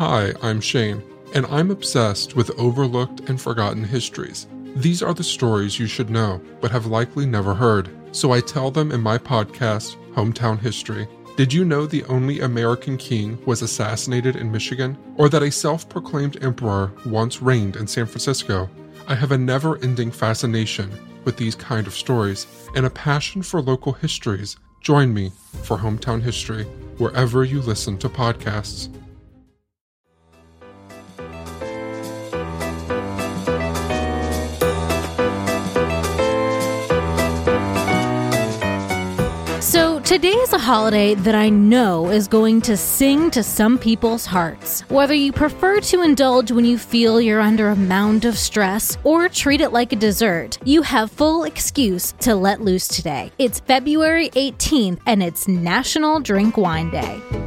Hi, I'm Shane, and I'm obsessed with overlooked and forgotten histories. These are the stories you should know, but have likely never heard. So I tell them in my podcast, Hometown History. Did you know the only American king was assassinated in Michigan? Or that a self proclaimed emperor once reigned in San Francisco? I have a never ending fascination with these kind of stories and a passion for local histories. Join me for Hometown History wherever you listen to podcasts. Today is a holiday that I know is going to sing to some people's hearts. Whether you prefer to indulge when you feel you're under a mound of stress or treat it like a dessert, you have full excuse to let loose today. It's February 18th and it's National Drink Wine Day.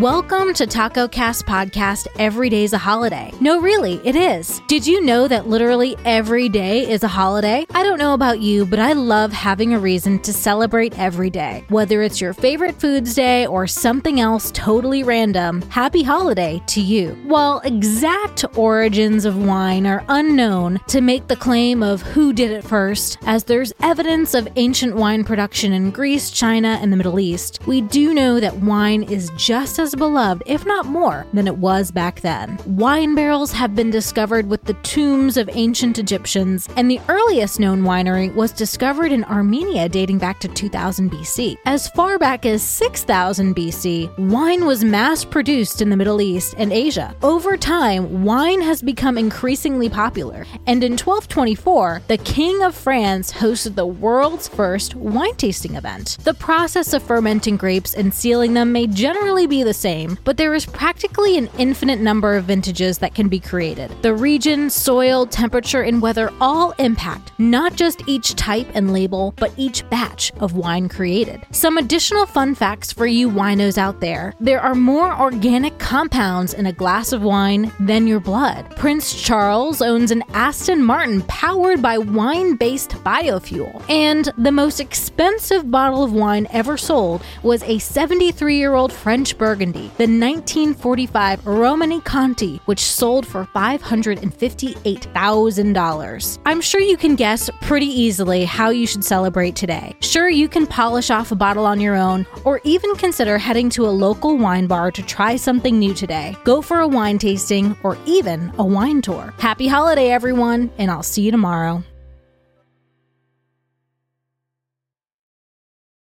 Welcome to Taco Cast Podcast Every Day's a Holiday. No, really, it is. Did you know that literally every day is a holiday? I don't know about you, but I love having a reason to celebrate every day. Whether it's your favorite foods day or something else totally random, happy holiday to you. While exact origins of wine are unknown to make the claim of who did it first, as there's evidence of ancient wine production in Greece, China, and the Middle East, we do know that wine is just as beloved, if not more, than it was back then. Wine barrels have been discovered with the tombs of ancient Egyptians, and the earliest known winery was discovered in Armenia dating back to 2000 BC. As far back as 6000 BC, wine was mass produced in the Middle East and Asia. Over time, wine has become increasingly popular, and in 1224, the King of France hosted the world's first wine tasting event. The process of fermenting grapes and sealing them may generally be the same, but there is practically an infinite number of vintages that can be created. The region, soil, temperature, and weather all impact not just each type and label, but each batch of wine created. Some additional fun facts for you winos out there there are more organic compounds in a glass of wine than your blood. Prince Charles owns an Aston Martin powered by wine based biofuel. And the most expensive bottle of wine ever sold was a 73 year old French Burgundy, the 1945 Romanée-Conti, which sold for $558,000. I'm sure you can guess pretty easily how you should celebrate today. Sure, you can polish off a bottle on your own, or even consider heading to a local wine bar to try something new today. Go for a wine tasting or even a wine tour. Happy holiday, everyone, and I'll see you tomorrow.